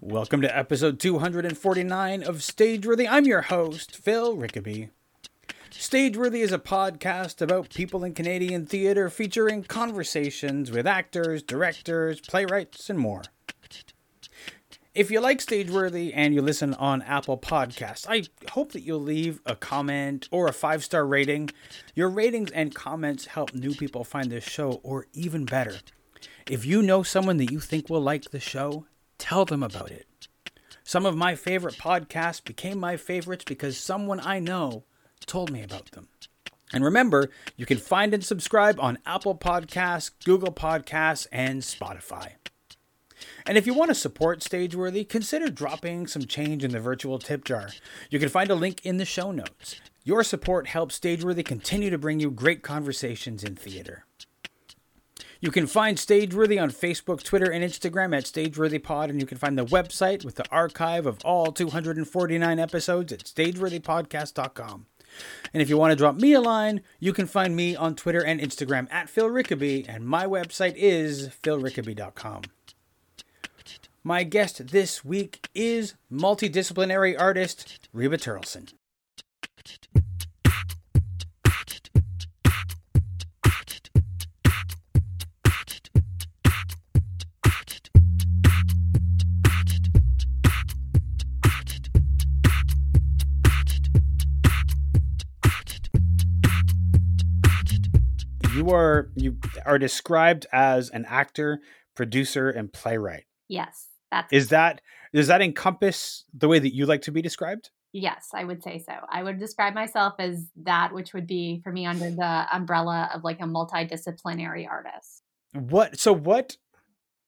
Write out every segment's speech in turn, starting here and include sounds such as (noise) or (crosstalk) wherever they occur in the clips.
Welcome to episode 249 of Stageworthy. I'm your host, Phil Rickaby. Stageworthy is a podcast about people in Canadian theatre featuring conversations with actors, directors, playwrights, and more. If you like Stageworthy and you listen on Apple Podcasts, I hope that you'll leave a comment or a five star rating. Your ratings and comments help new people find this show, or even better, if you know someone that you think will like the show, tell them about it. Some of my favorite podcasts became my favorites because someone I know told me about them. And remember, you can find and subscribe on Apple Podcasts, Google Podcasts, and Spotify. And if you want to support Stageworthy, consider dropping some change in the virtual tip jar. You can find a link in the show notes. Your support helps Stageworthy continue to bring you great conversations in theater. You can find Stageworthy on Facebook, Twitter, and Instagram at StageworthyPod, and you can find the website with the archive of all 249 episodes at StageworthyPodcast.com. And if you want to drop me a line, you can find me on Twitter and Instagram at Phil Rickaby, and my website is philrickaby.com. My guest this week is multidisciplinary artist Reba Turleson. You are you are described as an actor, producer, and playwright. Yes, that's Is that does that encompass the way that you like to be described? yes, I would say so. I would describe myself as that, which would be for me under the umbrella of like a multidisciplinary artist. What so what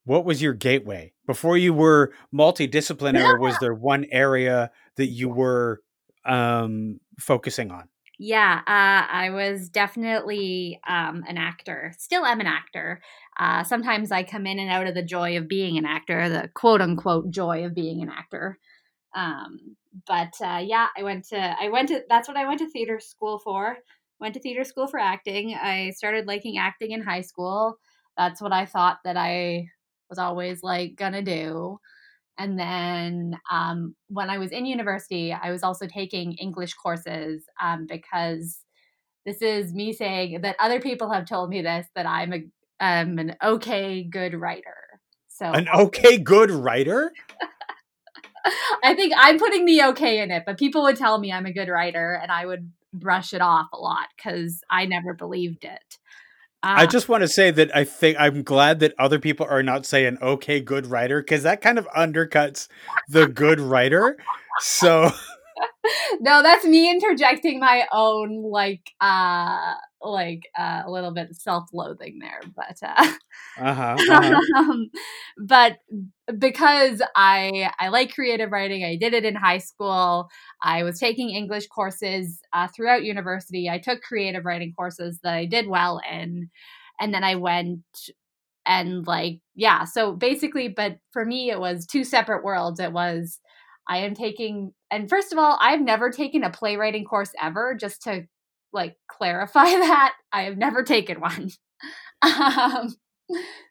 what was your gateway? Before you were multidisciplinary, was (laughs) there one area that you were um focusing on? Yeah, uh, I was definitely um, an actor. Still am an actor. Uh, sometimes I come in and out of the joy of being an actor, the quote unquote joy of being an actor. Um, but uh, yeah, I went to I went to that's what I went to theater school for. Went to theater school for acting. I started liking acting in high school. That's what I thought that I was always like gonna do. And then um, when I was in university, I was also taking English courses um, because this is me saying that other people have told me this that I'm a um, an okay good writer. So An okay good writer? (laughs) I think I'm putting the okay in it, but people would tell me I'm a good writer, and I would brush it off a lot because I never believed it. I Uh, just want to say that I think I'm glad that other people are not saying okay good writer because that kind of undercuts the good writer. So (laughs) no, that's me interjecting my own like uh like uh, a little bit self-loathing there, but uh uh-huh, (laughs) uh-huh. um, but because I I like creative writing, I did it in high school. I was taking English courses uh, throughout university. I took creative writing courses that I did well in, and then I went and like yeah. So basically, but for me, it was two separate worlds. It was I am taking, and first of all, I've never taken a playwriting course ever. Just to like clarify (laughs) that, I have never taken one. (laughs) um,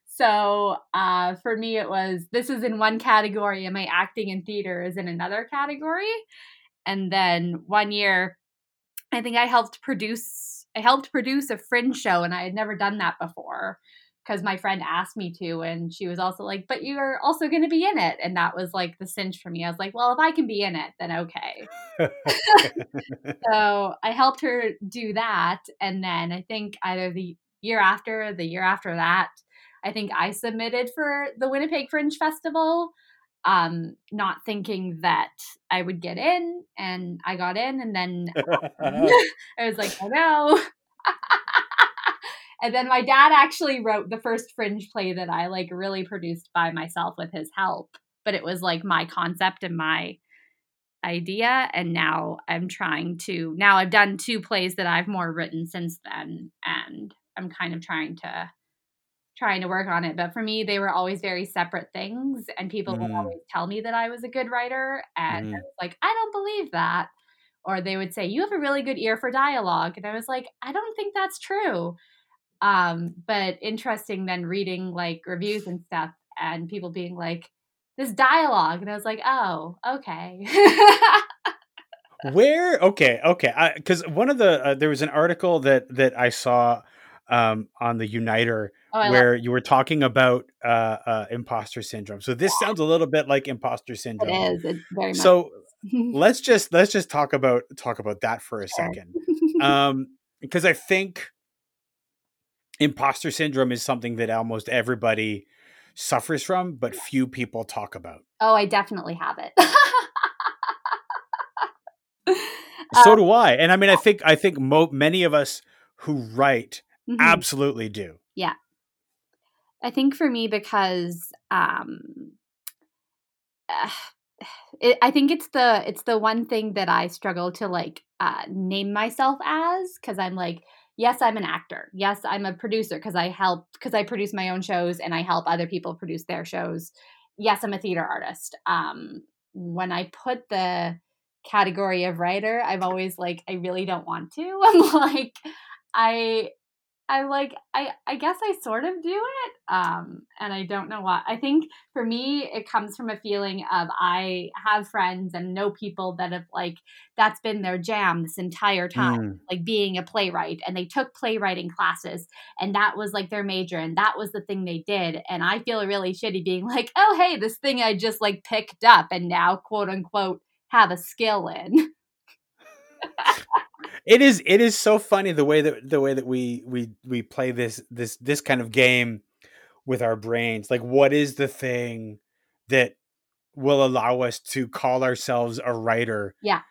so uh, for me, it was this is in one category, and my acting in theater is in another category. And then one year, I think I helped produce. I helped produce a fringe show, and I had never done that before because my friend asked me to, and she was also like, "But you're also going to be in it," and that was like the cinch for me. I was like, "Well, if I can be in it, then okay." (laughs) (laughs) so I helped her do that, and then I think either the year after, or the year after that, I think I submitted for the Winnipeg Fringe Festival, um, not thinking that I would get in, and I got in, and then (laughs) I was like, oh no. And then my dad actually wrote the first fringe play that I like really produced by myself with his help. But it was like my concept and my idea. And now I'm trying to, now I've done two plays that I've more written since then. And I'm kind of trying to, trying to work on it. But for me, they were always very separate things. And people would Mm. always tell me that I was a good writer. And I Mm. was like, I don't believe that or they would say you have a really good ear for dialogue and i was like i don't think that's true um but interesting then reading like reviews and stuff and people being like this dialogue and i was like oh okay. (laughs) Where okay okay because one of the uh, there was an article that that i saw um, on the uniter oh, where you were talking about uh, uh, imposter syndrome. So this sounds a little bit like imposter syndrome. it is it's very much so (laughs) let's just let's just talk about talk about that for a second. (laughs) Um because i think imposter syndrome is something that almost everybody suffers from but few people talk about oh i definitely have it (laughs) so um, do I. And I mean, I think I think mo- many of us who write mm-hmm. absolutely do. Yeah, I think for me because um, uh, (sighs) it, I think it's the it's the one thing that I struggle to like uh, name myself as because I'm like yes i'm an actor. Yes i'm a producer because i help because i produce my own shows and i help other people produce their shows. Yes i'm a theater artist. Um, when i put the category of writer, I've always like I really don't want to. (laughs) I'm like I I like I I guess I sort of do it. Um and I don't know why. I think for me it comes from a feeling of I have friends and know people that have like that's been their jam this entire time, mm. like being a playwright and they took playwriting classes and that was like their major and that was the thing they did and I feel really shitty being like, "Oh, hey, this thing I just like picked up and now quote unquote have a skill in. (laughs) it is it is so funny the way that the way that we we we play this this this kind of game with our brains. Like what is the thing that will allow us to call ourselves a writer? Yeah.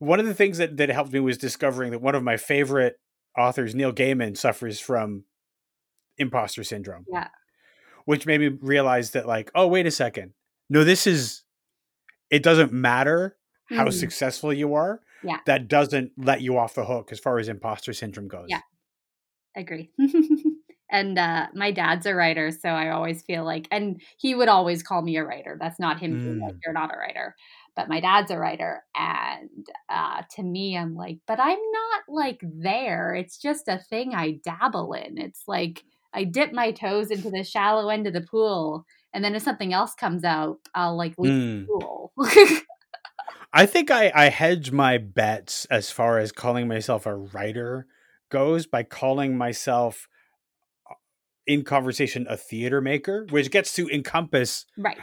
One of the things that that helped me was discovering that one of my favorite authors, Neil Gaiman, suffers from imposter syndrome. Yeah. Which made me realize that like, oh, wait a second. No, this is it doesn't matter how mm. successful you are. Yeah. That doesn't let you off the hook as far as imposter syndrome goes. Yeah. I agree. (laughs) and uh, my dad's a writer, so I always feel like, and he would always call me a writer. That's not him mm. like, you're not a writer. But my dad's a writer. And uh, to me, I'm like, but I'm not like there. It's just a thing I dabble in. It's like I dip my toes into the shallow end of the pool and then if something else comes out, I'll like leave mm. school. (laughs) I think I, I hedge my bets as far as calling myself a writer goes by calling myself uh, in conversation a theater maker, which gets to encompass right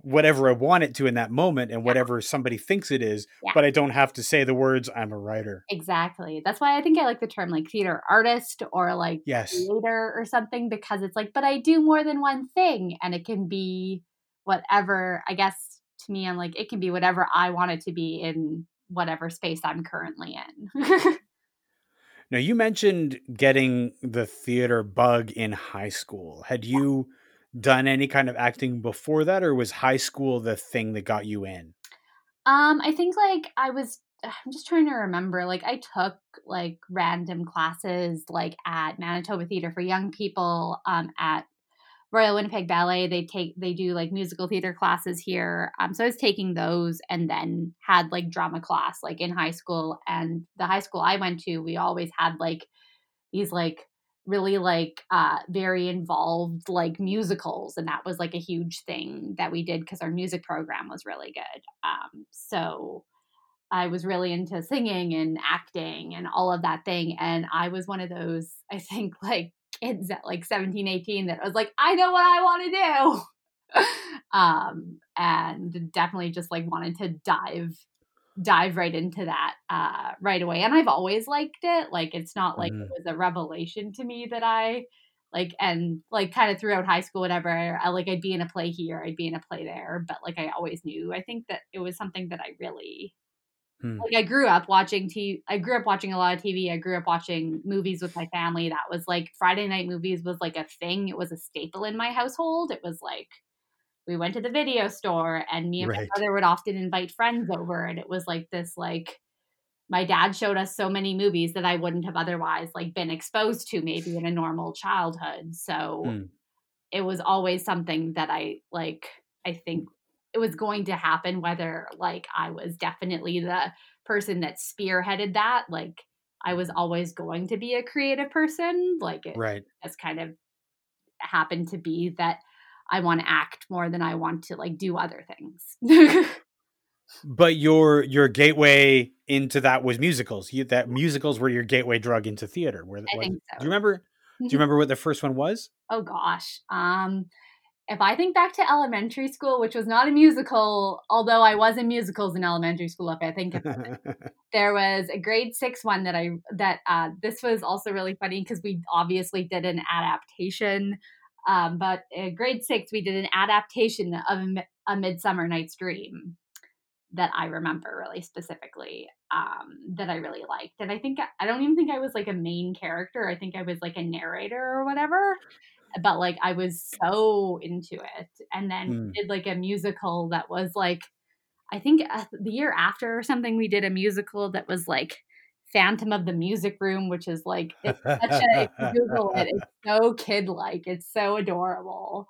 whatever I want it to in that moment and whatever somebody thinks it is, yeah. but I don't have to say the words I'm a writer. Exactly. That's why I think I like the term like theater artist or like yes. theater or something because it's like, but I do more than one thing and it can be whatever, I guess to me, I'm like, it can be whatever I want it to be in whatever space I'm currently in. (laughs) now, you mentioned getting the theater bug in high school. Had you done any kind of acting before that, or was high school the thing that got you in? Um, I think like I was. I'm just trying to remember. Like I took like random classes like at Manitoba Theater for Young People. Um, at Royal Winnipeg Ballet, they take they do like musical theater classes here. Um, so I was taking those and then had like drama class like in high school. And the high school I went to, we always had like these like really like uh very involved like musicals and that was like a huge thing that we did because our music program was really good um so i was really into singing and acting and all of that thing and i was one of those (laughs) i think like kids at like 17 18 that I was like i know what i want to do (laughs) um and definitely just like wanted to dive dive right into that uh, right away. And I've always liked it. Like it's not like mm. it was a revelation to me that I like and like kind of throughout high school, whatever. I like I'd be in a play here, I'd be in a play there, but like I always knew. I think that it was something that I really hmm. like. I grew up watching TV. I grew up watching a lot of TV. I grew up watching movies with my family. That was like Friday night movies was like a thing. It was a staple in my household. It was like we went to the video store and me and right. my brother would often invite friends over and it was like this like my dad showed us so many movies that I wouldn't have otherwise like been exposed to maybe in a normal childhood. So mm. it was always something that I like I think it was going to happen whether like I was definitely the person that spearheaded that like I was always going to be a creative person like it right. has kind of happened to be that I want to act more than I want to like do other things. (laughs) but your your gateway into that was musicals. You, that musicals were your gateway drug into theater. Where I think so. Do you remember? Do you remember what the first one was? Oh gosh. Um if I think back to elementary school, which was not a musical, although I was in musicals in elementary school, if I think (laughs) there was a grade six one that I that uh, this was also really funny because we obviously did an adaptation. Um, but grade six, we did an adaptation of A Midsummer Night's Dream that I remember really specifically um, that I really liked. And I think I don't even think I was like a main character. I think I was like a narrator or whatever but like I was so into it. And then mm. did like a musical that was like, I think uh, the year after or something, we did a musical that was like Phantom of the Music Room, which is like it's such a Google it, it's (laughs) so kid like, it's so adorable.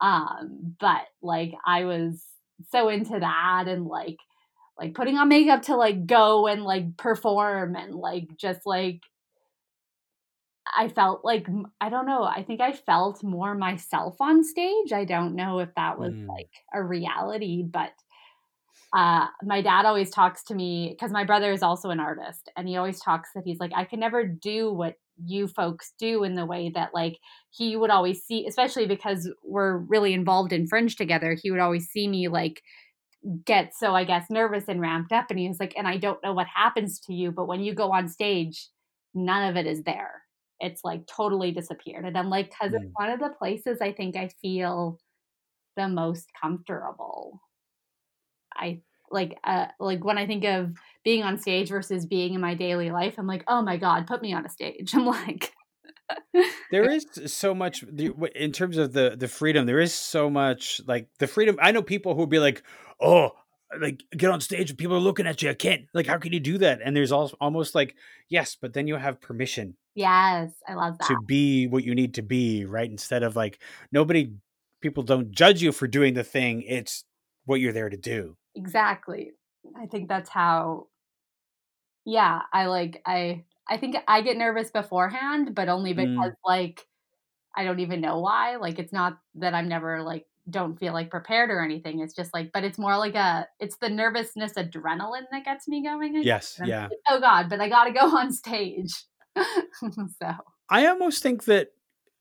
Um, but like I was so into that and like like putting on makeup to like go and like perform and like just like I felt like I don't know. I think I felt more myself on stage. I don't know if that was mm. like a reality, but uh, my dad always talks to me because my brother is also an artist, and he always talks that he's like, I can never do what you folks do in the way that like he would always see, especially because we're really involved in Fringe together. He would always see me like get so I guess nervous and ramped up, and he was like, and I don't know what happens to you, but when you go on stage, none of it is there it's like totally disappeared. And I'm like, because mm. it's one of the places I think I feel the most comfortable. I like uh like when I think of being on stage versus being in my daily life, I'm like, oh my god, put me on a stage. (laughs) I'm like there is so much in terms of the the freedom there is so much like the freedom i know people who will be like oh like get on stage and people are looking at you i can't like how can you do that and there's also almost like yes but then you have permission Yes, I love that. To be what you need to be, right? Instead of like nobody people don't judge you for doing the thing, it's what you're there to do. Exactly. I think that's how yeah, I like I I think I get nervous beforehand, but only because mm. like I don't even know why. Like it's not that I'm never like don't feel like prepared or anything. It's just like, but it's more like a, it's the nervousness adrenaline that gets me going. Yes. Yeah. Like, oh God, but I got to go on stage. (laughs) so I almost think that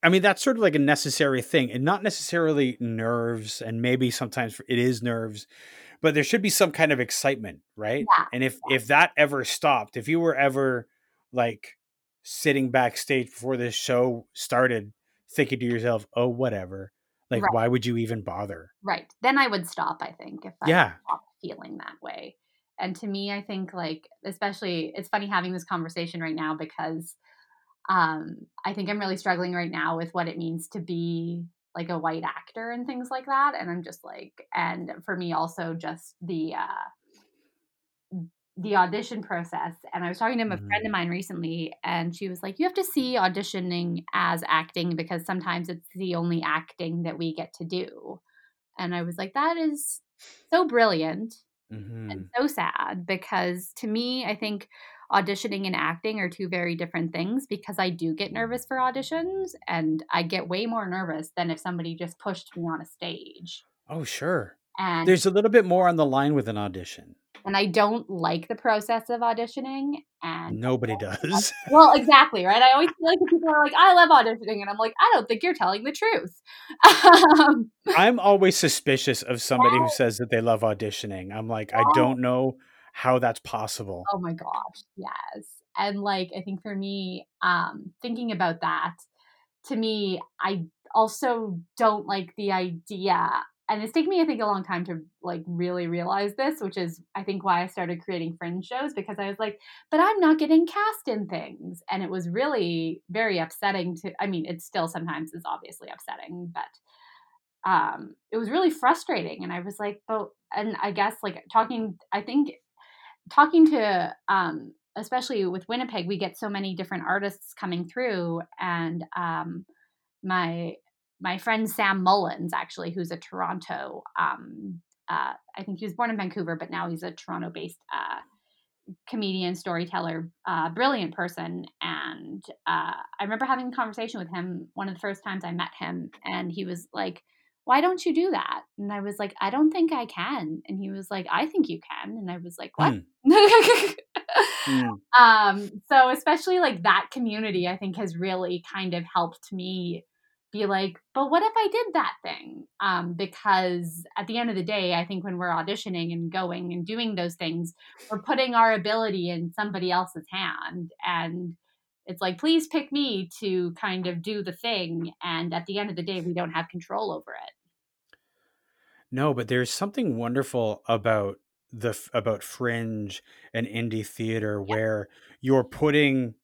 I mean that's sort of like a necessary thing and not necessarily nerves and maybe sometimes it is nerves but there should be some kind of excitement, right? Yeah, and if yeah. if that ever stopped, if you were ever like sitting backstage before this show started thinking to yourself, "Oh, whatever." Like right. why would you even bother? Right. Then I would stop, I think, if I yeah. stopped feeling that way and to me i think like especially it's funny having this conversation right now because um i think i'm really struggling right now with what it means to be like a white actor and things like that and i'm just like and for me also just the uh the audition process and i was talking to a friend of mine recently and she was like you have to see auditioning as acting because sometimes it's the only acting that we get to do and i was like that is so brilliant mm-hmm. and so sad because to me, I think auditioning and acting are two very different things because I do get nervous for auditions and I get way more nervous than if somebody just pushed me on a stage. Oh, sure. And there's a little bit more on the line with an audition and I don't like the process of auditioning. And nobody does. (laughs) well, exactly, right? I always (laughs) feel like people are like, "I love auditioning," and I'm like, "I don't think you're telling the truth." (laughs) um, I'm always suspicious of somebody who says that they love auditioning. I'm like, I don't know how that's possible. Oh my gosh, yes. And like, I think for me, um, thinking about that, to me, I also don't like the idea and it's taken me i think a long time to like really realize this which is i think why i started creating fringe shows because i was like but i'm not getting cast in things. And it was really very upsetting to i mean it still sometimes is obviously upsetting but um it was really frustrating and i was like but and i guess like talking i think talking to um especially with winnipeg we get so many different artists coming through and um my my friend Sam Mullins, actually, who's a Toronto, um, uh, I think he was born in Vancouver, but now he's a Toronto based uh, comedian, storyteller, uh, brilliant person. And uh, I remember having a conversation with him one of the first times I met him, and he was like, why don't you do that? And I was like, I don't think I can. And he was like, I think you can. And I was like, what? Mm. (laughs) Um, so especially like that community, I think has really kind of helped me be like, but what if I did that thing? Um, because at the end of the day, I think when we're auditioning and going and doing those things, we're putting our ability in somebody else's hand. And it's like, please pick me to kind of do the thing. And at the end of the day, we don't have control over it. No, but there's something wonderful about the about fringe and indie theater yeah. where you're putting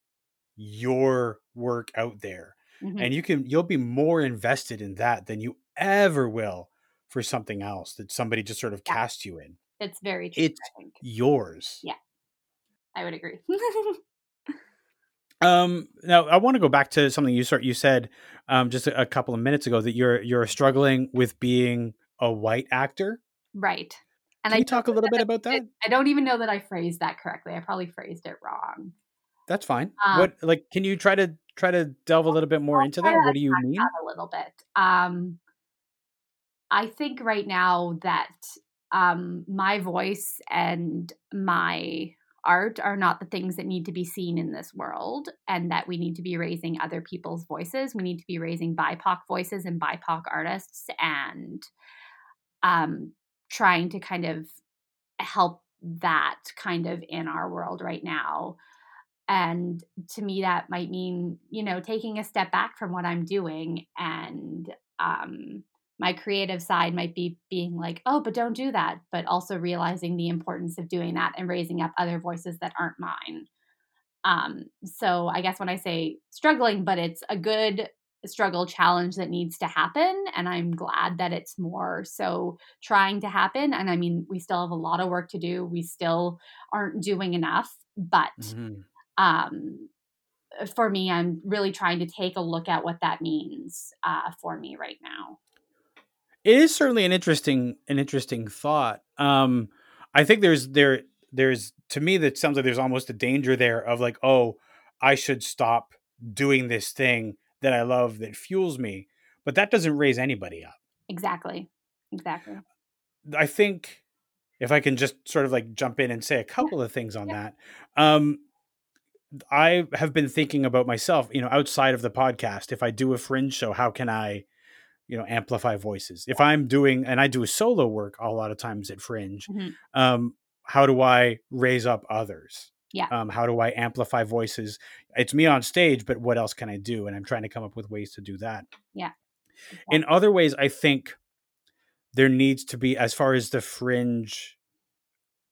your work out there. Mm-hmm. And you can you'll be more invested in that than you ever will for something else that somebody just sort of yeah. cast you in. It's very true. It's yours. Yeah. I would agree. (laughs) Um, now I want to go back to something you sort you said um, just a, a, couple of minutes ago that you're you're struggling with being a white actor, right? And Can I you talk a little bit I, about that. I don't even know that I phrased that correctly. I probably phrased it wrong. That's fine. Um, what like can you try to try to delve a little bit more I'll into that? What do you mean? A little bit. Um, I think right now that um, my voice and my art are not the things that need to be seen in this world and that we need to be raising other people's voices we need to be raising bipoc voices and bipoc artists and um, trying to kind of help that kind of in our world right now and to me that might mean you know taking a step back from what i'm doing and um, my creative side might be being like, oh, but don't do that, but also realizing the importance of doing that and raising up other voices that aren't mine. Um, so I guess when I say struggling, but it's a good struggle challenge that needs to happen. And I'm glad that it's more so trying to happen. And I mean, we still have a lot of work to do. We still aren't doing enough, but mm-hmm. Um, for me, I'm really trying to take a look at what that means uh, for me right now it is certainly an interesting an interesting thought. Um, I think there's there there's to me that sounds like there's almost a danger there of like, oh, I should stop doing this thing that I love that fuels me, but that doesn't raise anybody up. Exactly. Exactly. I think if I can just sort of like jump in and say a couple yeah. of things on yeah. that. Um, I have been thinking about myself, you know, outside of the podcast. If I do a fringe show, how can I you know amplify voices if i'm doing and i do solo work a lot of times at fringe mm-hmm. um how do i raise up others yeah um how do i amplify voices it's me on stage but what else can i do and i'm trying to come up with ways to do that yeah exactly. in other ways i think there needs to be as far as the fringe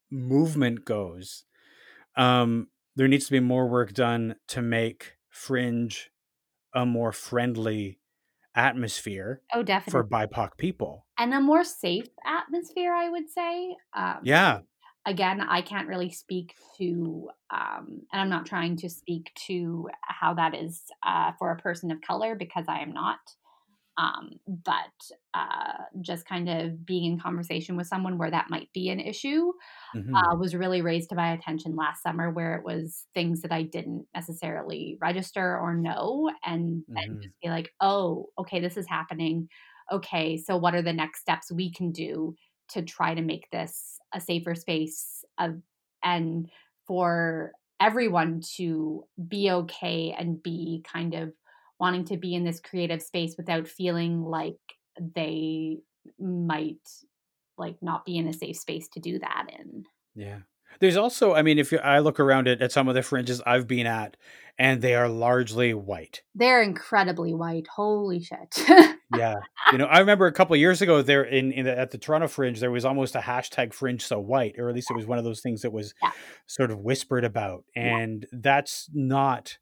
movement goes um there needs to be more work done to make fringe a more friendly atmosphere oh definitely. For bipoc people. And a more safe atmosphere i would say um, yeah. again i can't really speak to um, and i'm not trying to speak to how that is uh, for a person of color because i am not um, but uh, just kind of being in conversation with someone where that might be an issue mm-hmm. uh, was really raised to my attention last summer, where it was things that I didn't necessarily register or know, and then mm-hmm. just be like, oh, okay, this is happening. Okay, so what are the next steps we can do to try to make this a safer space of and for everyone to be okay and be kind of wanting to be in this creative space without feeling like they might like not be in a safe space to do that in. Yeah. There's also, I mean, if you, I look around at, at some of the fringes I've been at, and they are largely white. They're incredibly white. Holy shit. (laughs) yeah, you know, I remember a couple years ago there in, in the, at the Toronto Fringe, there was almost a hashtag Fringe so white, or at least it was one of those things that was yeah. sort of whispered about, and yeah. that's not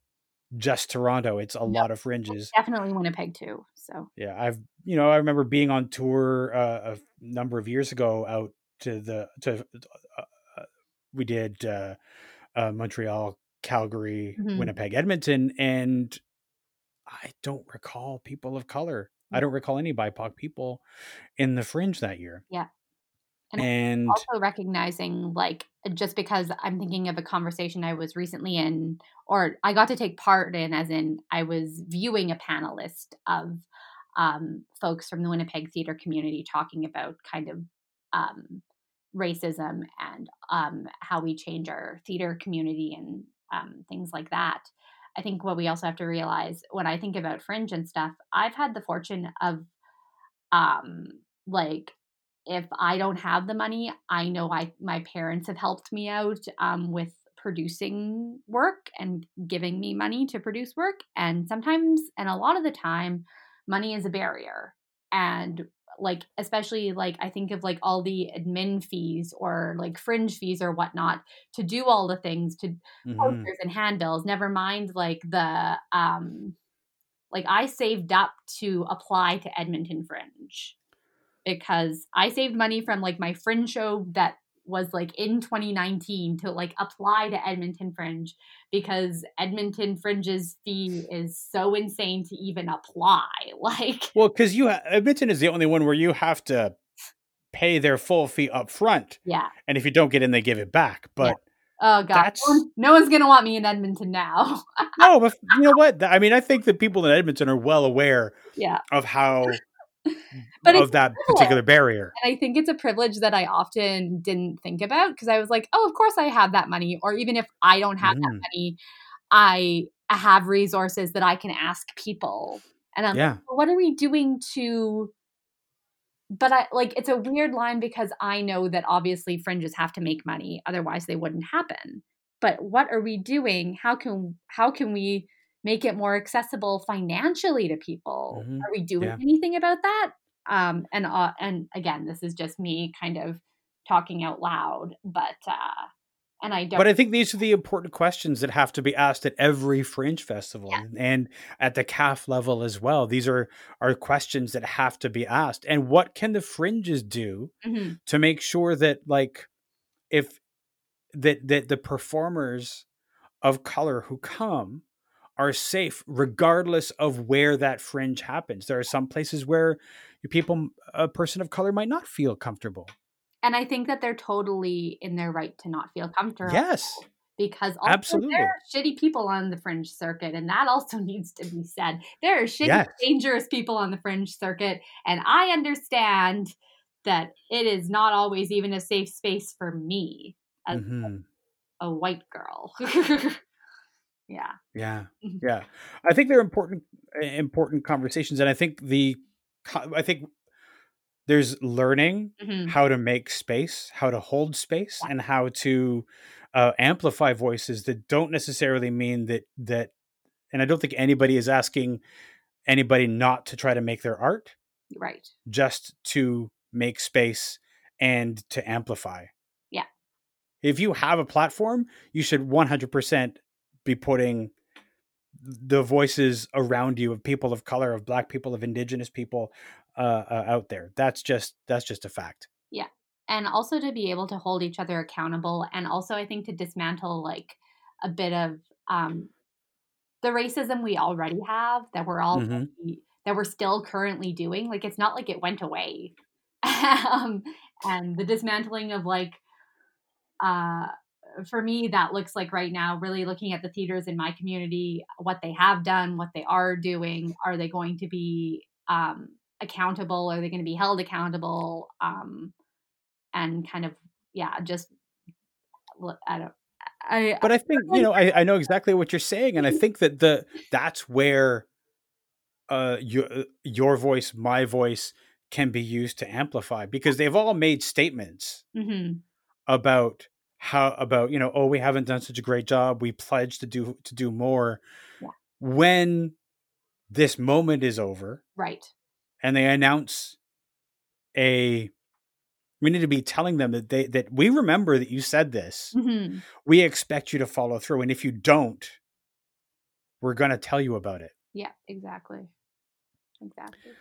just Toronto. It's a lot of fringes. Definitely Winnipeg too. So yeah, I've you know I remember being on tour uh, a number of years ago out to the to uh, uh, we did uh, uh Montreal, Calgary, mm-hmm. Winnipeg, Edmonton, and I don't recall people of color. I don't recall any BIPOC people in the fringe that year. Yeah. And, and also recognizing like just because I'm thinking of a conversation I was recently in or I got to take part in as in I was viewing a panelist of um, folks from the Winnipeg theater community talking about kind of um, racism and um, how we change our theater community and um, things like that. I think what we also have to realize when I think about fringe and stuff, I've had the fortune of um like if I don't have the money, I know I my parents have helped me out um, with producing work and giving me money to produce work. And sometimes, and a lot of the time, money is a barrier. And like, especially like, I think of like all the admin fees or like fringe fees or whatnot to do all the things to mm-hmm. posters and handbills, never mind like the, um, like I saved up to apply to Edmonton Fringe because I saved money from like my fringe show that was like in 2019 to like apply to Edmonton Fringe because Edmonton Fringe's fee is so insane to even apply. (laughs) Like, well, because you ha- Edmonton is the only one where you have to pay their full fee up front. Yeah, and if you don't get in, they give it back. But yeah. oh god, no one's gonna want me in Edmonton now. no, but you know what? I mean, I think that people in Edmonton are well aware. (laughs) Yeah. of how (laughs) but of that particular barrier. And I think it's a privilege that I often didn't think about because I was like, oh, of course I have that money. Or even if I don't have mm. that money, I have resources that I can ask people. And I'm yeah. like, well, what are we doing to but I like it's a weird line because I know that obviously fringes have to make money, otherwise they wouldn't happen. But what are we doing? How can how can we make it more accessible financially to people. Mm-hmm. Are we doing yeah. anything about that? Um, and uh, and again, this is just me kind of talking out loud, but uh, and I don't. But I think these are the important questions that have to be asked at every fringe festival yeah. and at the CAFF level as well. These are are questions that have to be asked. And what can the fringes do mm-hmm. to make sure that like if that that the performers of color who come are safe regardless of where that fringe happens. There are some places where people, a person of color, might not feel comfortable. And I think that they're totally in their right to not feel comfortable. Yes. Because Absolutely. there are shitty people on the fringe circuit, and that also (laughs) needs to be said. There are shitty, yes. dangerous people on the fringe circuit, and I understand that it is not always even a safe space for me as mm-hmm. a white girl. (laughs) yeah yeah mm-hmm. yeah i think they're important important conversations and i think the i think there's learning mm-hmm. how to make space how to hold space yeah. and how to uh, amplify voices that don't necessarily mean that that and i don't think anybody is asking anybody not to try to make their art right just to make space and to amplify yeah if you have a platform you should 100% be putting the voices around you of people of color, of black people, of indigenous people uh, uh, out there. That's just that's just a fact. Yeah, and also to be able to hold each other accountable, and also I think to dismantle like a bit of um, the racism we already have that we're all mm-hmm. that we're still currently doing. Like it's not like it went away, (laughs) um, and the dismantling of like uh for me, that looks like right now, really looking at the theaters in my community, what they have done, what they are doing. Are they going to be um, accountable? Are they going to be held accountable? Um, and kind of, yeah, just, I don't, I, but I think you know (laughs) I, I know exactly what you're saying, and I (laughs) think that the that's where uh your uh, your voice, my voice, can be used to amplify because they've all made statements mm-hmm. about how about you know oh we haven't done such a great job. We pledge to do to do more. Yeah. when this moment is over right. and they announce a we need to be telling them that they that we remember that you said this. Mm-hmm. we expect you to follow through and if you don't we're going to tell you about it. Yeah exactly. Exactly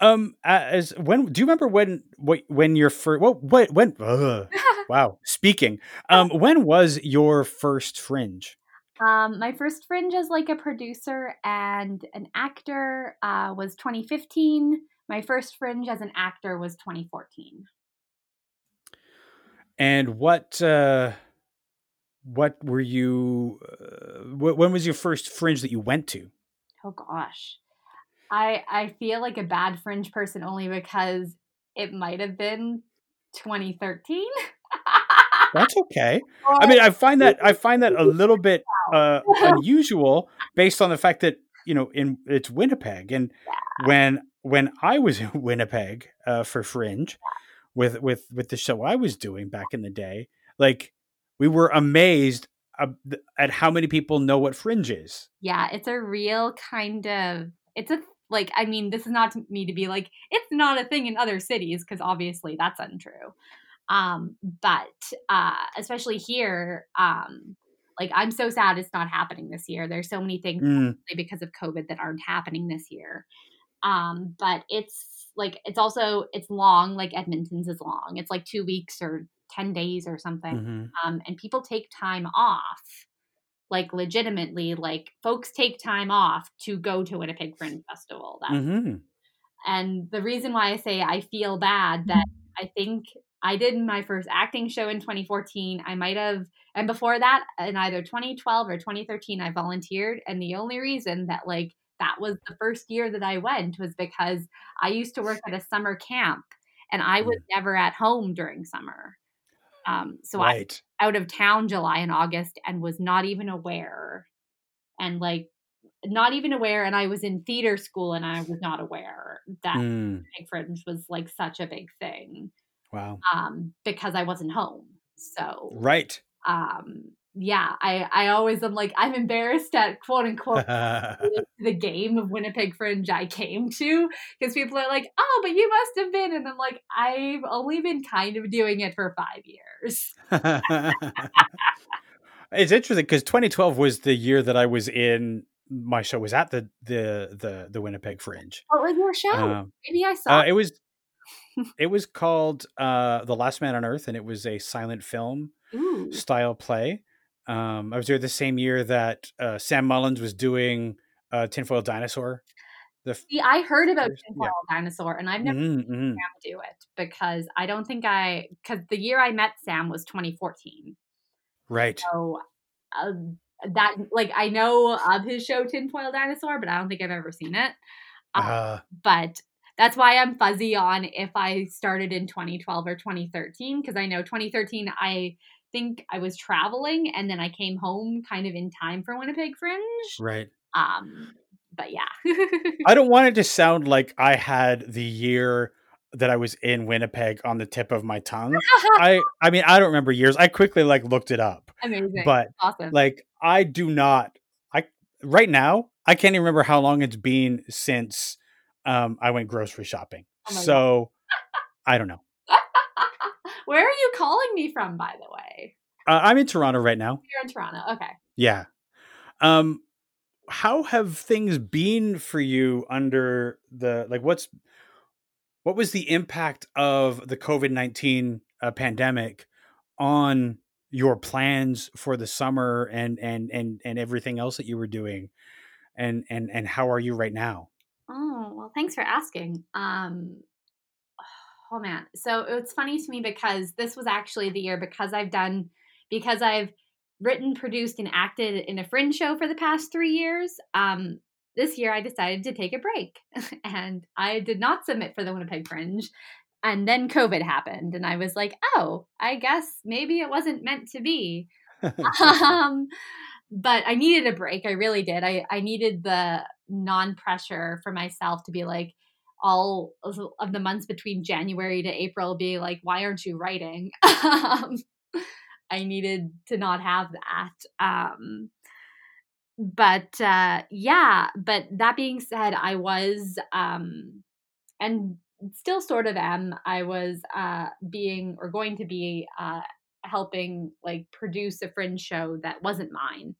um as when do you remember when what when your first what what when uh, (laughs) Wow. Speaking, (laughs) um, when was your first Fringe? Um, my first Fringe as like a producer and an actor uh, was 2015. My first Fringe as an actor was 2014. And what uh, what were you? Uh, when was your first Fringe that you went to? Oh gosh, I I feel like a bad fringe person only because it might have been 2013. (laughs) That's okay. I mean, I find that I find that a little (laughs) bit uh, unusual based on the fact that you know in it's Winnipeg, and Yeah. when when I was in Winnipeg uh, for Fringe with with with the show I was doing back in the day, like we were amazed at how many people know what Fringe is. yeah, it's a real kind of it's a like I mean, this is not to me to be like it's not a thing in other cities because obviously that's untrue. Um, but uh, especially here, um, like I'm so sad it's not happening this year. There's so many things Mm, because of COVID that aren't happening this year. Um, but it's like it's also it's long, like Edmonton's is long. It's like two weeks or ten days or something. mhm. Um, and people take time off, like legitimately, like folks take time off to go to Winnipeg Fringe Festival. That Mhm. and the reason why I say I feel bad that I think I did my first acting show in 2014. I might have, and before that, in either 2012 or 2013, I volunteered. And the only reason that, like, that was the first year that I went was because I used to work at a summer camp and I was never at home during summer. Um, so I out of town July and August and was not even aware. And like not even aware and I was in theater school and I was not aware that Mm, Big Fringe was like such a big thing. wow. Um because I wasn't home. So Right. um yeah, I I always am like I'm embarrassed at quote unquote (laughs) the game of Winnipeg Fringe I came to because people are like, "Oh, but you must have been." And I'm like, "I've only been kind of doing it for 5 years." (laughs) it's interesting because 2012 was the year that I was in. My show was at the the the, the Winnipeg Fringe. What was your show? Um, Maybe I saw uh, it was (laughs) it was called uh, The Last Man on Earth, and it was a silent film Ooh. style play. Um, I was there the same year that uh, Sam Mullins was doing uh, Tinfoil Dinosaur. The f- See, I heard about First- Tinfoil Dinosaur, and I've never Mhm, mhm. Sam do it because I don't think I because the year I met Sam was 2014. Right. So uh, that like I know of his show Tinfoil Dinosaur, but I don't think I've ever seen it. Um, Uh, but that's why I'm fuzzy on if I started in 2012 or 2013 because I know 2013 I think I was traveling and then I came home kind of in time for Winnipeg Fringe. right. Um, but yeah. I don't (laughs) want it to sound like I had the year that I was in Winnipeg on the tip of my tongue. I (laughs) I mean I don't remember years. I quickly like looked it up. Amazing. But awesome. like I do not I right now I can't even remember how long it's been since um I went grocery shopping. Oh so I don't know. Where are you calling me from, by the way? Uh, I'm in Toronto right now. You're in Toronto. Okay. Yeah. Um how have things been for you under the like what's what was the impact of the COVID-19 uh, pandemic on your plans for the summer and and and and everything else that you were doing? And and and how are you right now? Oh, well, thanks for asking. Um, oh man. So it's funny to me because this was actually the year because I've done, because I've written, produced, and acted in a fringe show for the past three years. Um, this year I decided to take a break (laughs) and I did not submit for the Winnipeg Fringe. And then COVID happened, and I was like, oh, I guess maybe it wasn't meant to be. (laughs) um, but I needed a break. I really did. I, I needed the non pressure for myself to be like, all of of the months between January to April be like, why aren't you writing? (laughs) um, I needed to not have that. Um, but uh, yeah, but that being said, I was, um, and still sort of am, I was uh, being or going to be uh, helping like produce a fringe show that wasn't mine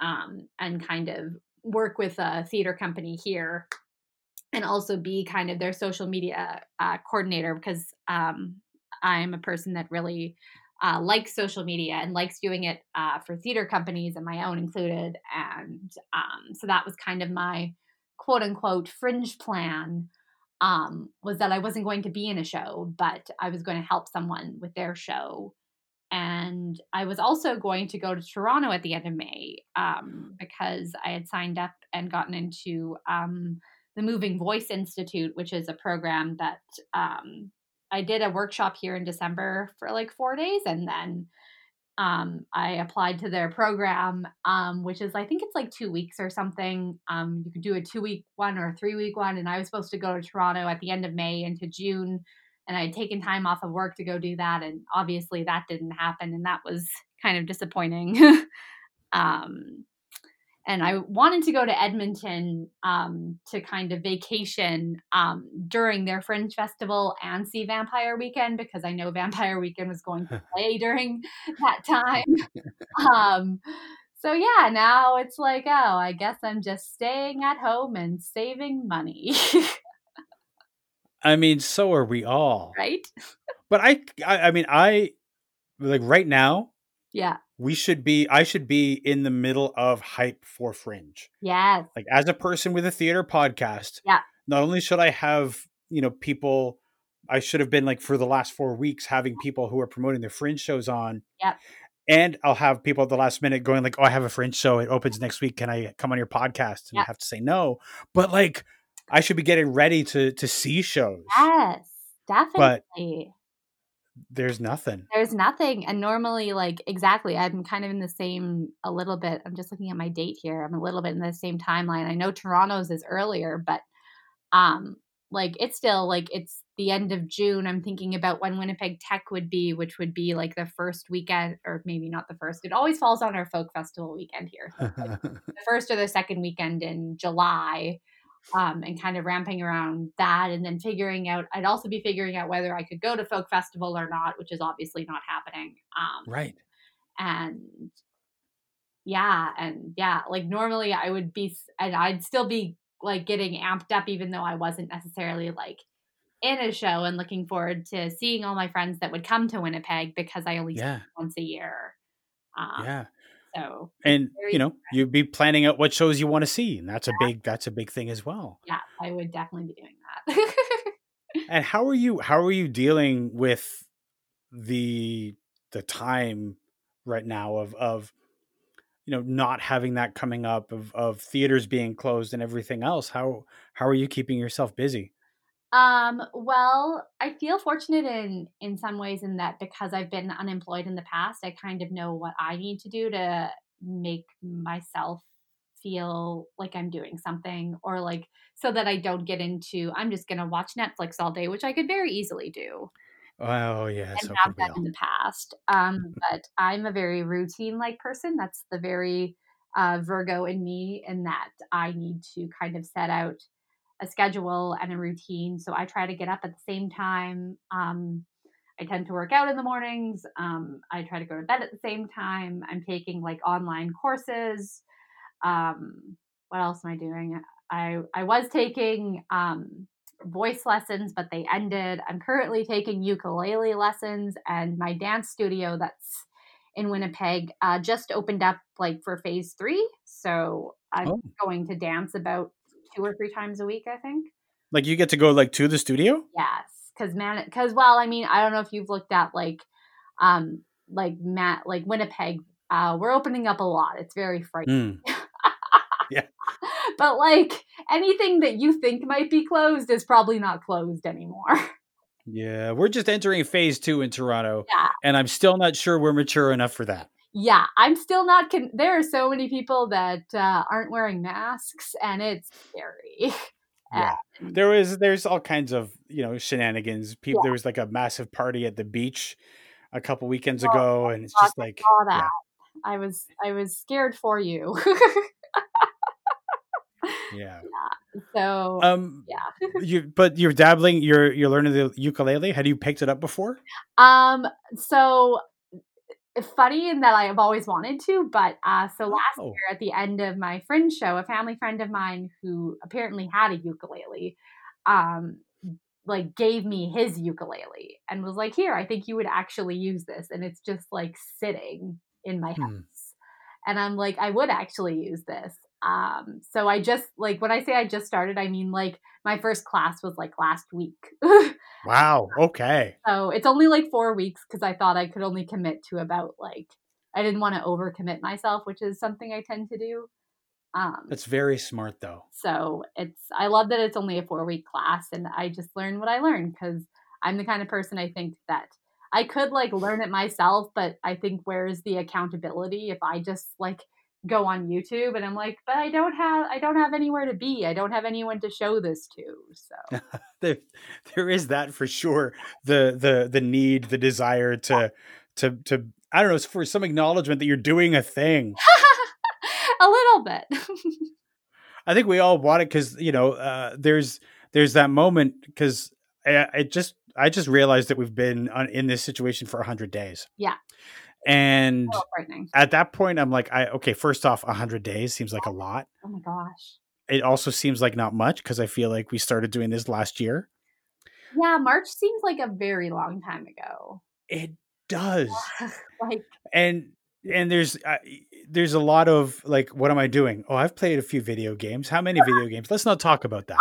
um, and kind of work with a theater company here and also be kind of their social media uh, coordinator because um, I'm a person that really uh, likes social media and likes doing it uh, for theater companies and my own included. And um, so that was kind of my quote unquote fringe plan um, was that I wasn't going to be in a show, but I was going to help someone with their show. And I was also going to go to Toronto at the end of May um, because I had signed up and gotten into um, the Moving Voice Institute, which is a program that um, I did a workshop here in December for like four days, and then um, I applied to their program, um, which is I think it's like two weeks or something. Um, you could do a two week one or a three week one, and I was supposed to go to Toronto at the end of May into June, and I had taken time off of work to go do that, and obviously that didn't happen, and that was kind of disappointing. (laughs) um, and I wanted to go to Edmonton um, to kind of vacation um, during their Fringe Festival and see Vampire Weekend because I know (laughs) Vampire Weekend was going to (laughs) play during that time. (laughs) Um, so yeah, now it's like, oh, I guess I'm just staying at home and saving money. I mean, so are we all, right? But I, I, I mean, I like right now. Yeah we should be i should be in the middle of hype for fringe. Yes. Like as a person with a theater podcast yeah. not only should i have you know people i should have been like for the last four weeks having people who are promoting their fringe shows on yeah and i'll have people at the last minute going like oh i have a fringe show it opens next week can i come on your podcast? And i have to say no. But like i should be getting ready to to see shows. Yes definitely there's nothing. There's nothing. And normally, like, exactly, I'm kind of in the same, a little bit. I'm just looking at my date here. I'm a little bit in the same timeline. I know Toronto's is earlier, but, um, like, it's still like it's the end of June. I'm thinking about when Winnipeg Tech would be, which would be like the first weekend, or maybe not the first. It always falls on our folk festival weekend here. So like (laughs) the first or the second weekend in July um, and kind of ramping around that and then figuring out i'd also be figuring out whether i could go to folk festival or not which is obviously not happening um, right and yeah and yeah like normally i would be and i'd still be like getting amped up even though i wasn't necessarily like in a show and looking forward to seeing all my friends that would come to winnipeg because i only yeah. once a year um, yeah so and you know you'd be planning out what shows you want to see and that's a big that's a big thing as well. Yeah i would definitely be doing that. (laughs) And how are you how are you dealing with the the time right now of of you know not having that coming up of of theaters being closed and everything else? How how are you keeping yourself busy um, well, I feel fortunate in in some ways in that because I've been unemployed in the past, I kind of know what I need to do to make myself feel like I'm doing something or like so that I don't get into I'm just going to watch Netflix all day, which I could very easily do. Oh yeah, and so have done in the past. Um, (laughs) but I'm a very routine like person. That's the very uh, Virgo in me, in that I need to kind of set out a schedule and a routine. So I try to get up at the same time. Um, I tend to work out in the mornings. Um, I try to go to bed at the same time. I'm taking like online courses. Um, what else am I doing? I I was taking um, voice lessons, but they ended. I'm currently taking ukulele lessons, and my dance studio that's in Winnipeg uh, just opened up like for phase three. So I'm oh. going to dance about two or three times a week, I think. Like you get to go like to the studio? Yes, because man, because well, I mean, I don't know if you've looked at like, um, like Matt, like Winnipeg. Uh, we're opening up a lot. It's very frightening. Mm. (laughs) yeah. But like anything that you think might be closed is probably not closed anymore. (laughs) Yeah, we're just entering phase two in Toronto. Yeah. And I'm still not sure we're mature enough for that yeah, I'm still not. Con- there are so many people that uh, aren't wearing masks, and it's scary. (laughs) Yeah, there was there's all kinds of you know shenanigans. People, yeah. there was like a massive party at the beach a couple weekends oh, ago, and it's just like yeah. I was I was scared for you. (laughs) yeah. yeah. So um yeah. (laughs) you but you're dabbling. You're you're learning the ukulele. Had you picked it up before? Um. So funny in that I have always wanted to, but uh, so last oh. year at the end of my fringe show, a family friend of mine who apparently had a ukulele, um, like gave me his ukulele and was like, "Here, I think you would actually use this," and it's just like sitting in my hmm. house, and I'm like, "I would actually use this." Um, so I just like when I say I just started, I mean like my first class was like last week. (laughs) wow. Okay. So it's only like four weeks because I thought I could only commit to about like I didn't want to overcommit myself, which is something I tend to do. Um, That's very smart, though. so it's I love that it's only a four week class, and I just learn what I learn because I'm the kind of person I think that I could like learn it myself, but I think where's the accountability if I just like go on YouTube and I'm like, but I don't have I don't have anywhere to be. I don't have anyone to show this to. So (laughs) there, there is that for sure. The the the need, the desire to to to I don't know, for some acknowledgement that you're doing a thing. (laughs) a little bit. (laughs) I think we all want it because you know uh, there's there's that moment because I, I just I just realized that we've been on, in this situation for hundred days. Yeah. And Oh, at that point, I'm like, I okay. First off, hundred days seems like a lot. Oh my gosh. It also seems like not much because I feel like we started doing this last year. Yeah, March seems like a very long time ago. It does, (laughs) like and and there's uh, there's a lot of like, what am I doing? Oh, I've played a few video games. How many (laughs) video games? Let's not talk about that.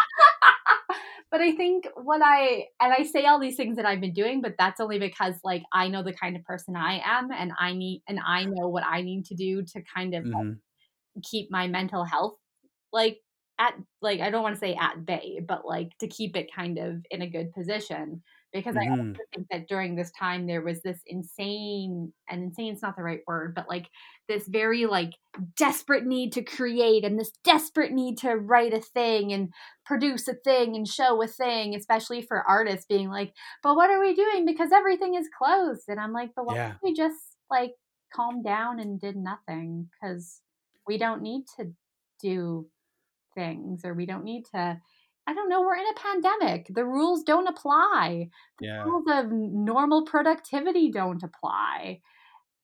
But I think what I and I say all these things that I've been doing, but that's only because like I know the kind of person I am and I need and I know what I need to do to kind of like, Mhm. keep my mental health like at like I don't want to say at bay, but like to keep it kind of in a good position because I Mhm. also think that during this time there was this insane and insane's not the right word, but like this very like desperate need to create and this desperate need to write a thing and produce a thing and show a thing, especially for artists being like, but what are we doing? Because everything is closed. And I'm like, but why Yeah. don't we just like calm down and did nothing? Because we don't need to do things or we don't need to. I don't know. We're in a pandemic. The rules don't apply. Yeah. Rules of normal productivity don't apply.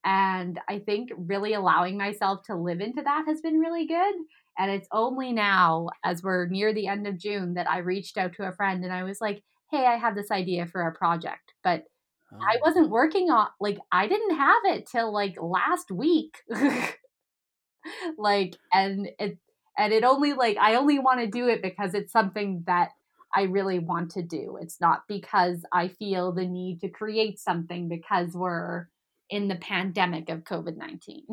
And I think really allowing myself to live into that has been really good. And it's only now, as we're near the end of June, that I reached out to a friend and I was like, hey, I have this idea for a project. But I Oh. wasn't working on, like, I didn't have it till like last week. (laughs) like, and it, and it only like, I only want to do it because it's something that I really want to do. It's not because I feel the need to create something because we're in the pandemic of COVID 19.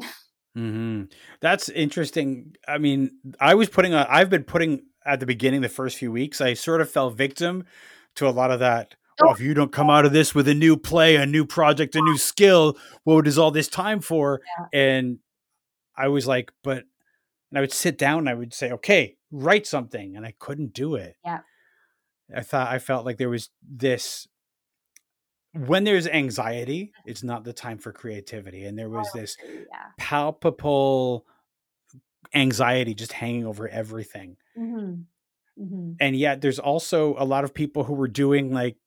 hmm That's interesting. I mean, I was putting on, I've been putting at the beginning, the first few weeks, I sort of fell victim to a lot of that. Oh, if you don't come out of this with a new play, a new project, a new skill, what is all this time for? And I was like, but, and I would sit down and I would say, okay, write something. And I couldn't do it. Yeah. I thought, I felt like there was this, when there's anxiety, it's not the time for creativity. And there was this yeah. palpable anxiety just hanging over everything. hmm hmm And yet there's also a lot of people who were doing like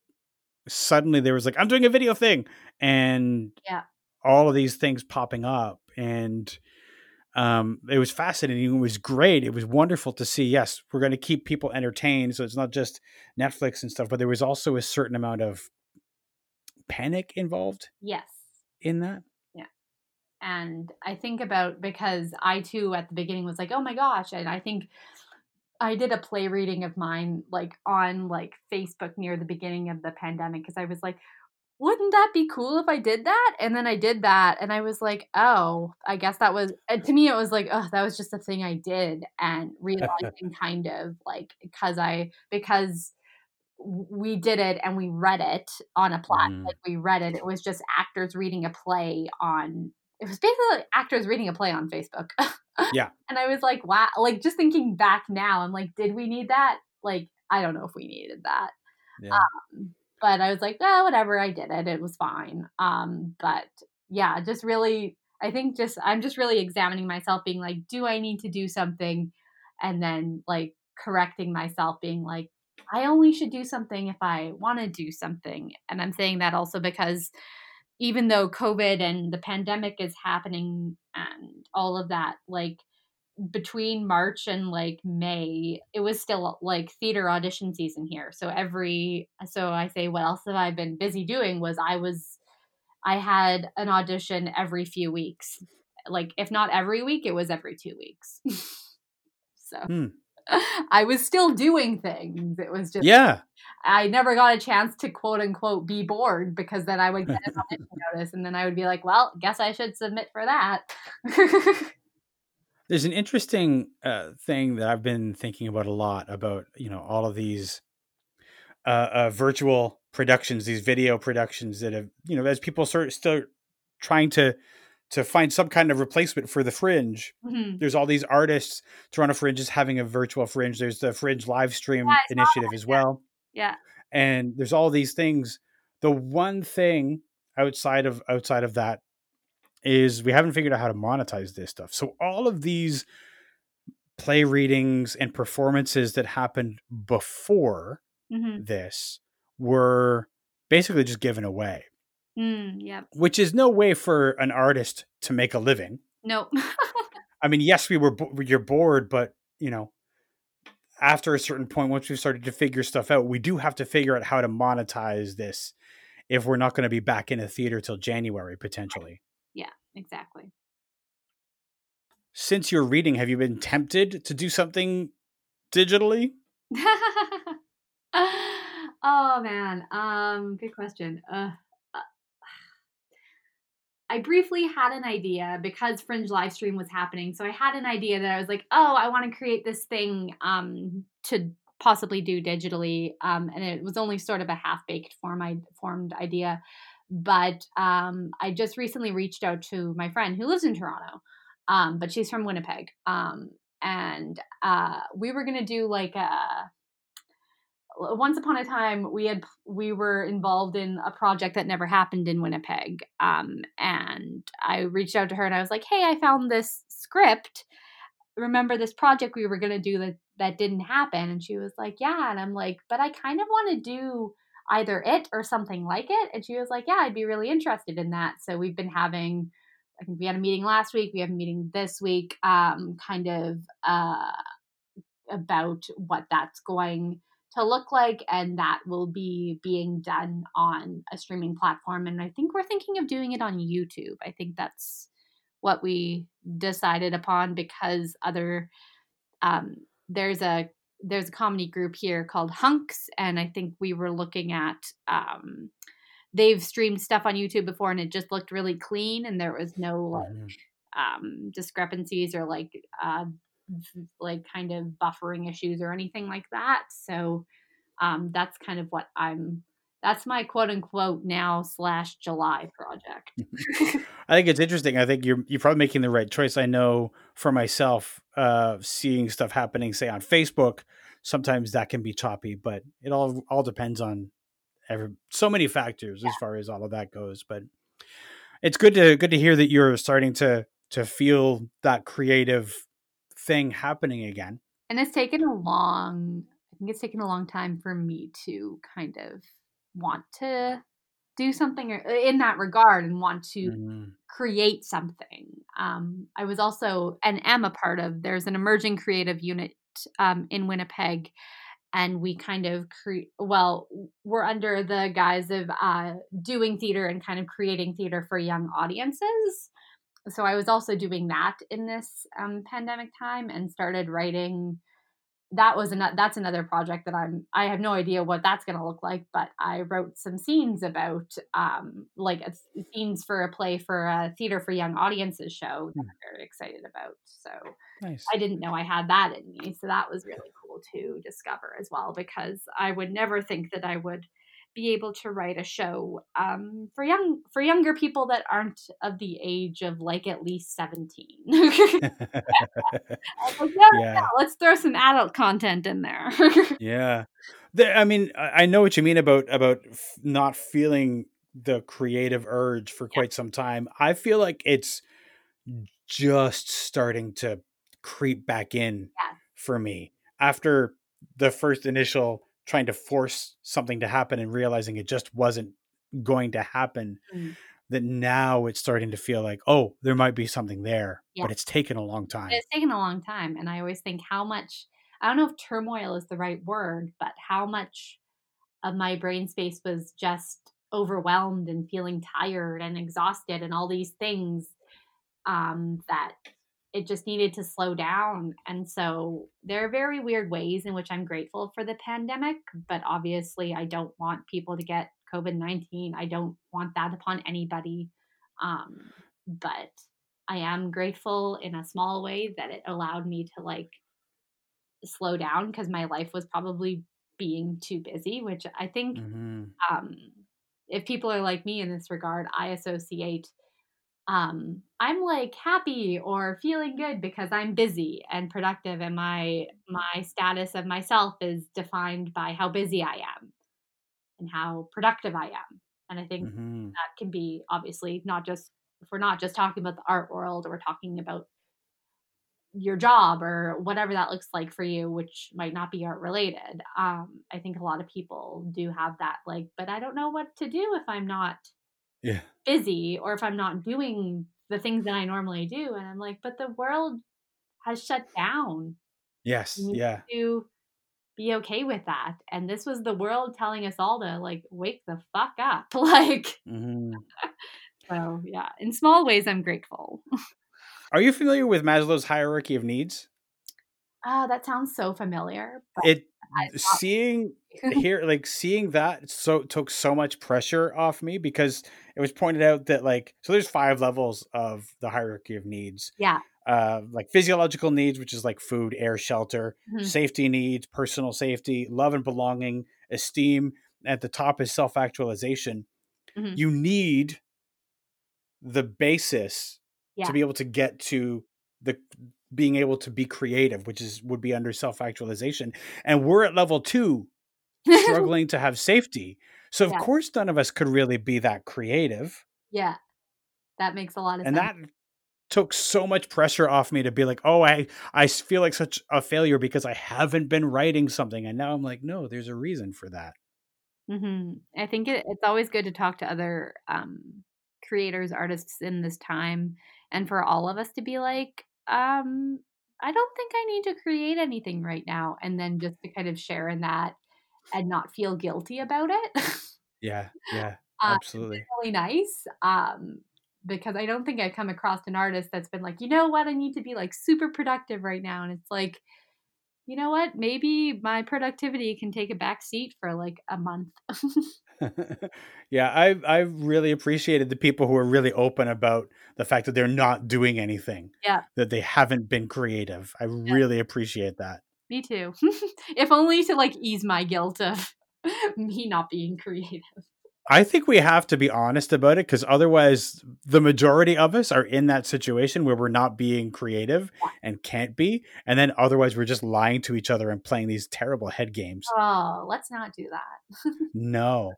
suddenly there was like I'm doing a video thing and Yeah. all of these things popping up and um it was fascinating it was great it was wonderful to see yes we're going to keep people entertained so it's not just Netflix and stuff but there was also a certain amount of panic involved Yes. in that Yeah. and I think about because I too at the beginning was like, oh my gosh, and I think I did a play reading of mine like on like Facebook near the beginning of the pandemic because I was like, wouldn't that be cool if I did that? And then I did that, and I was like, oh, I guess that was to me it was like, oh, that was just a thing I did, and (laughs) realizing kind of like because I because we did it and we read it on a plot Mhm. like we read it it was just actors reading a play on it was basically actors reading a play on facebook Yeah. (laughs) and i was like wow like just thinking back now i'm like did we need that like i don't know if we needed that yeah um, but i was like well whatever i did it it was fine. Um but yeah just really i think just i'm just really examining myself being like do i need to do something? And then like correcting myself being like i only should do something if i want to do something. And i'm saying that also because even though covid and the pandemic is happening and all of that like between March and like May, it was still like theater audition season here. So every so I say what else have I been busy doing was I was I had an audition every few weeks. Like if not every week, it was every 2 weeks. (laughs) so Hmm. (laughs) I was still doing things. It was just yeah I never got a chance to quote unquote be bored because then I would get an audition (laughs) notice and then I would be like, well, guess I should submit for that. There's an interesting uh, thing that I've been thinking about a lot about, you know, all of these uh, uh, virtual productions, these video productions that have, you know, as people start still trying to to find some kind of replacement for the fringe. Mm-hmm. There's all these artists. Toronto Fringe is having a virtual fringe. There's the Fringe live stream yeah, initiative as well. Yeah. And there's all these things. The one thing outside of outside of that is we haven't figured out how to monetize this stuff. So all of these play readings and performances that happened before mm-hmm. this were basically just given away. Mm, yeah. Which is no way for an artist to make a living. Nope. (laughs) I mean, yes, we were you're bored, but you know, after a certain point, once we've started to figure stuff out, we do have to figure out how to monetize this if we're not going to be back in a theater till January potentially. Exactly. Since you're reading, have you been tempted to do something digitally? (laughs) oh man, um, good question. Uh, I briefly had an idea because Fringe Livestream was happening. So I had an idea that I was like, oh, I want to create this thing um, to possibly do digitally. Um, and it was only sort of a half baked form I formed idea. But um, I just recently reached out to my friend who lives in Toronto, um, but she's from Winnipeg. Um, and uh, we were going to do like a once upon a time we had we were involved in a project that never happened in winnipeg um, and i reached out to her and i was like hey i found this script remember this project we were going to do that that didn't happen and she was like yeah and i'm like but i kind of want to do either it or something like it and she was like yeah i'd be really interested in that. So we've been having i think we had a meeting last week we have a meeting this week um, kind of uh, about what that's going to look like and that will be being done on a streaming platform and i think we're thinking of doing it on youtube. I think that's what we decided upon because other um, there's a there's a comedy group here called hunks and i think we were looking at um, they've streamed stuff on youtube before and it just looked really clean and there was no like mm-hmm. um, discrepancies or like uh, like kind of buffering issues or anything like that. So um, that's kind of what I'm. That's my quote unquote now slash July project. (laughs) (laughs) I think it's interesting. I think you're you're probably making the right choice. I know for myself, uh, seeing stuff happening, say on Facebook, sometimes that can be choppy, but it all all depends on every so many factors yeah. as far as all of that goes. But it's good to good to hear that you're starting to to feel that creative thing happening again. And it's taken a long, I think it's taken a long time for me to kind of want to do something in that regard and want to mm-hmm. create something. Um, I was also and am a part of. There's an emerging creative unit um, in Winnipeg, and we kind of create. Well, we're under the guise of uh, doing theater and kind of creating theater for young audiences so I was also doing that in this um, pandemic time and started writing. That was another. That's another project that I'm. I have no idea what that's going to look like, but I wrote some scenes about, um, like a, scenes for a play for a theater for young audiences show that hmm. I'm very excited about. So nice. I didn't know I had that in me, so that was really cool to discover as well because I would never think that I would be able to write a show um, for young for younger people that aren't of the age of like at least 17 (laughs) like, (laughs) yeah, yeah. let's throw some adult content in there (laughs) yeah i mean i know what you mean about about not feeling the creative urge for quite yeah. some time i feel like it's just starting to creep back in yeah. for me after the first initial trying to force something to happen and realizing it just wasn't going to happen mm. that now it's starting to feel like oh there might be something there yeah. but it's taken a long time it's taken a long time and i always think how much i don't know if turmoil is the right word but how much of my brain space was just overwhelmed and feeling tired and exhausted and all these things um, that it just needed to slow down. And so there are very weird ways in which I'm grateful for the pandemic, but obviously I don't want people to get COVID 19. I don't want that upon anybody. Um, but I am grateful in a small way that it allowed me to like slow down because my life was probably being too busy, which I think Mm-hmm. um, if people are like me in this regard, I associate um, I'm like happy or feeling good because I'm busy and productive, and my my status of myself is defined by how busy I am and how productive I am. And I think Mm-hmm. that can be obviously not just if we're not just talking about the art world, or we're talking about your job or whatever that looks like for you, which might not be art related. Um, I think a lot of people do have that, like, but I don't know what to do if I'm not Yeah. busy or if I'm not doing the things that I normally do. And I'm like, but the world has shut down. Yes. Yeah. to be okay with that. And this was the world telling us all to like wake the fuck up. (laughs) Like, Mm-hmm. (laughs) so yeah, in small ways, I'm grateful. Are you familiar with Maslow's hierarchy of needs? Ah, that sounds so familiar. But It seeing (laughs) here like seeing that so took so much pressure off me because it was pointed out that like so there's five levels of the hierarchy of needs yeah. uh like physiological needs which is like food air shelter Mhm. safety needs personal safety love and belonging esteem at the top is self-actualization Mhm. you need the basis Yeah. to be able to get to the being able to be creative which is would be under self-actualization and we're at level 2 (laughs) struggling to have safety. So of course none of us could really be that creative. Yeah. That makes a lot of and sense. And that took so much pressure off me to be like oh I I feel like such a failure because i haven't been writing something and now i'm like no there's a reason for that. Hmm I think it, it's always good to talk to other um, creators, artists in this time, and for all of us to be like, um, I don't think I need to create anything right now, and then just to kind of share in that and not feel guilty about it. yeah yeah (laughs) Uh, absolutely really nice. Um, because I don't think I've come across an artist that's been like, you know what, I need to be like super productive right now. And it's like, you know what, maybe my productivity can take a back seat for like a month. (laughs) (laughs) yeah, I I really appreciated the people who are really open about the fact that they're not doing anything. Yeah. That they haven't been creative. I really appreciate that. Me too. (laughs) if only to like ease my guilt of (laughs) me not being creative. I think we have to be honest about it because otherwise, the majority of us are in that situation where we're not being creative and can't be. And then otherwise, we're just lying to each other and playing these terrible head games. Oh, let's not do that. (laughs) No.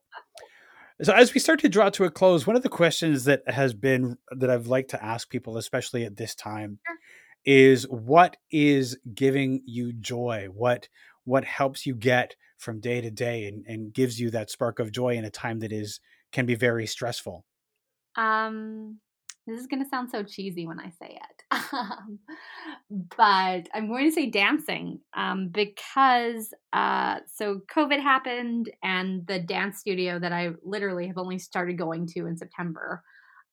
So as we start to draw to a close, one of the questions that has been that I've liked to ask people, especially at this time, Sure. is what is giving you joy? What what helps you get from day to day and, and gives you that spark of joy in a time that is can be very stressful? Um, this is gonna sound so cheesy when I say it, (laughs) um, but I'm going to say dancing um, because uh, so COVID happened and the dance studio that I literally have only started going to in September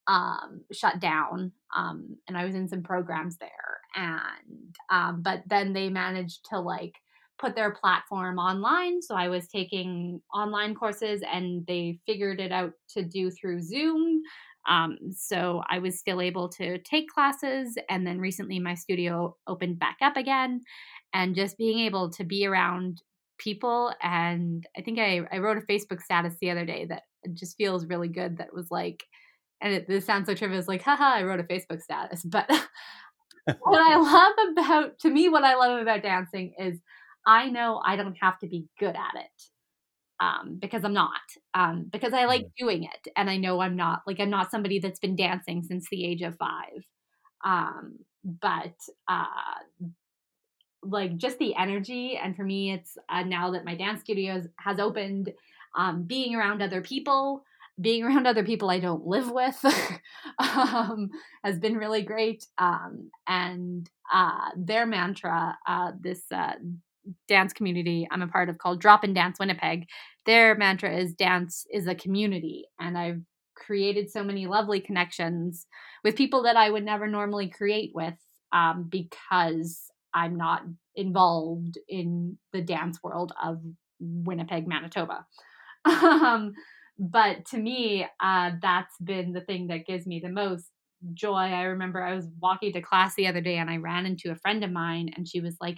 um, shut down, um, and I was in some programs there, and um, but then they managed to like put their platform online. So I was taking online courses, and they figured it out to do through Zoom. Um, so I was still able to take classes, and then recently my studio opened back up again, and just being able to be around people. And I think I, I wrote a Facebook status the other day that just feels really good. That was like, and it, this sounds so trivial. It's like, haha, I wrote a Facebook status. (laughs) But (laughs) what I love about, to me, what I love about dancing is I know I don't have to be good at it um, because I'm not. Um, because I like doing it, and I know I'm not like I'm not somebody that's been dancing since the age of five. Um, but uh, like just the energy, and for me, it's uh, now that my dance studio has opened, um, being around other people. Being (laughs) around other people I don't live with (laughs) um, has been really great. Um, and uh, their mantra, uh, this uh, dance community I'm a part of called Drop and Dance Winnipeg, their mantra is dance is a community. And I've created so many lovely connections with people that I would never normally create with um, because I'm not involved in the dance world of Winnipeg, Manitoba. um, but to me, uh, that's been the thing that gives me the most joy. I remember I was walking to class the other day and I ran into a friend of mine and she was like,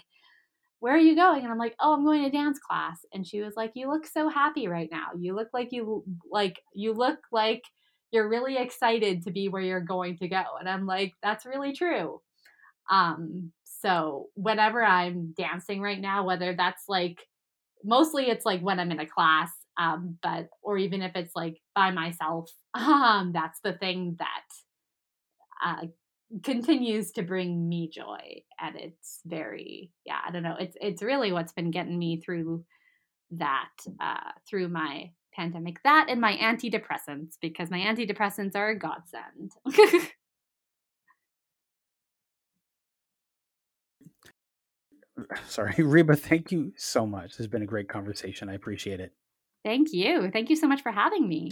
Where are you going? And I'm like, Oh, I'm going to dance class. And she was like, You look so happy right now. You look like you like you look like you're really excited to be where you're going to go. And I'm like, That's really true. Um, so whenever I'm dancing right now, whether that's like mostly it's like when I'm in a class, um, but or even if it's like by myself, (laughs) um, that's the thing that uh, continues to bring me joy, and it's very yeah, I don't know, it's it's really what's been getting me through that uh, through my pandemic. That and my antidepressants because my antidepressants are a godsend. (laughs) (laughs) Sorry, (laughs) Reba, thank you so much. This has been a great conversation. I appreciate it. Thank you. Thank you so much for having me.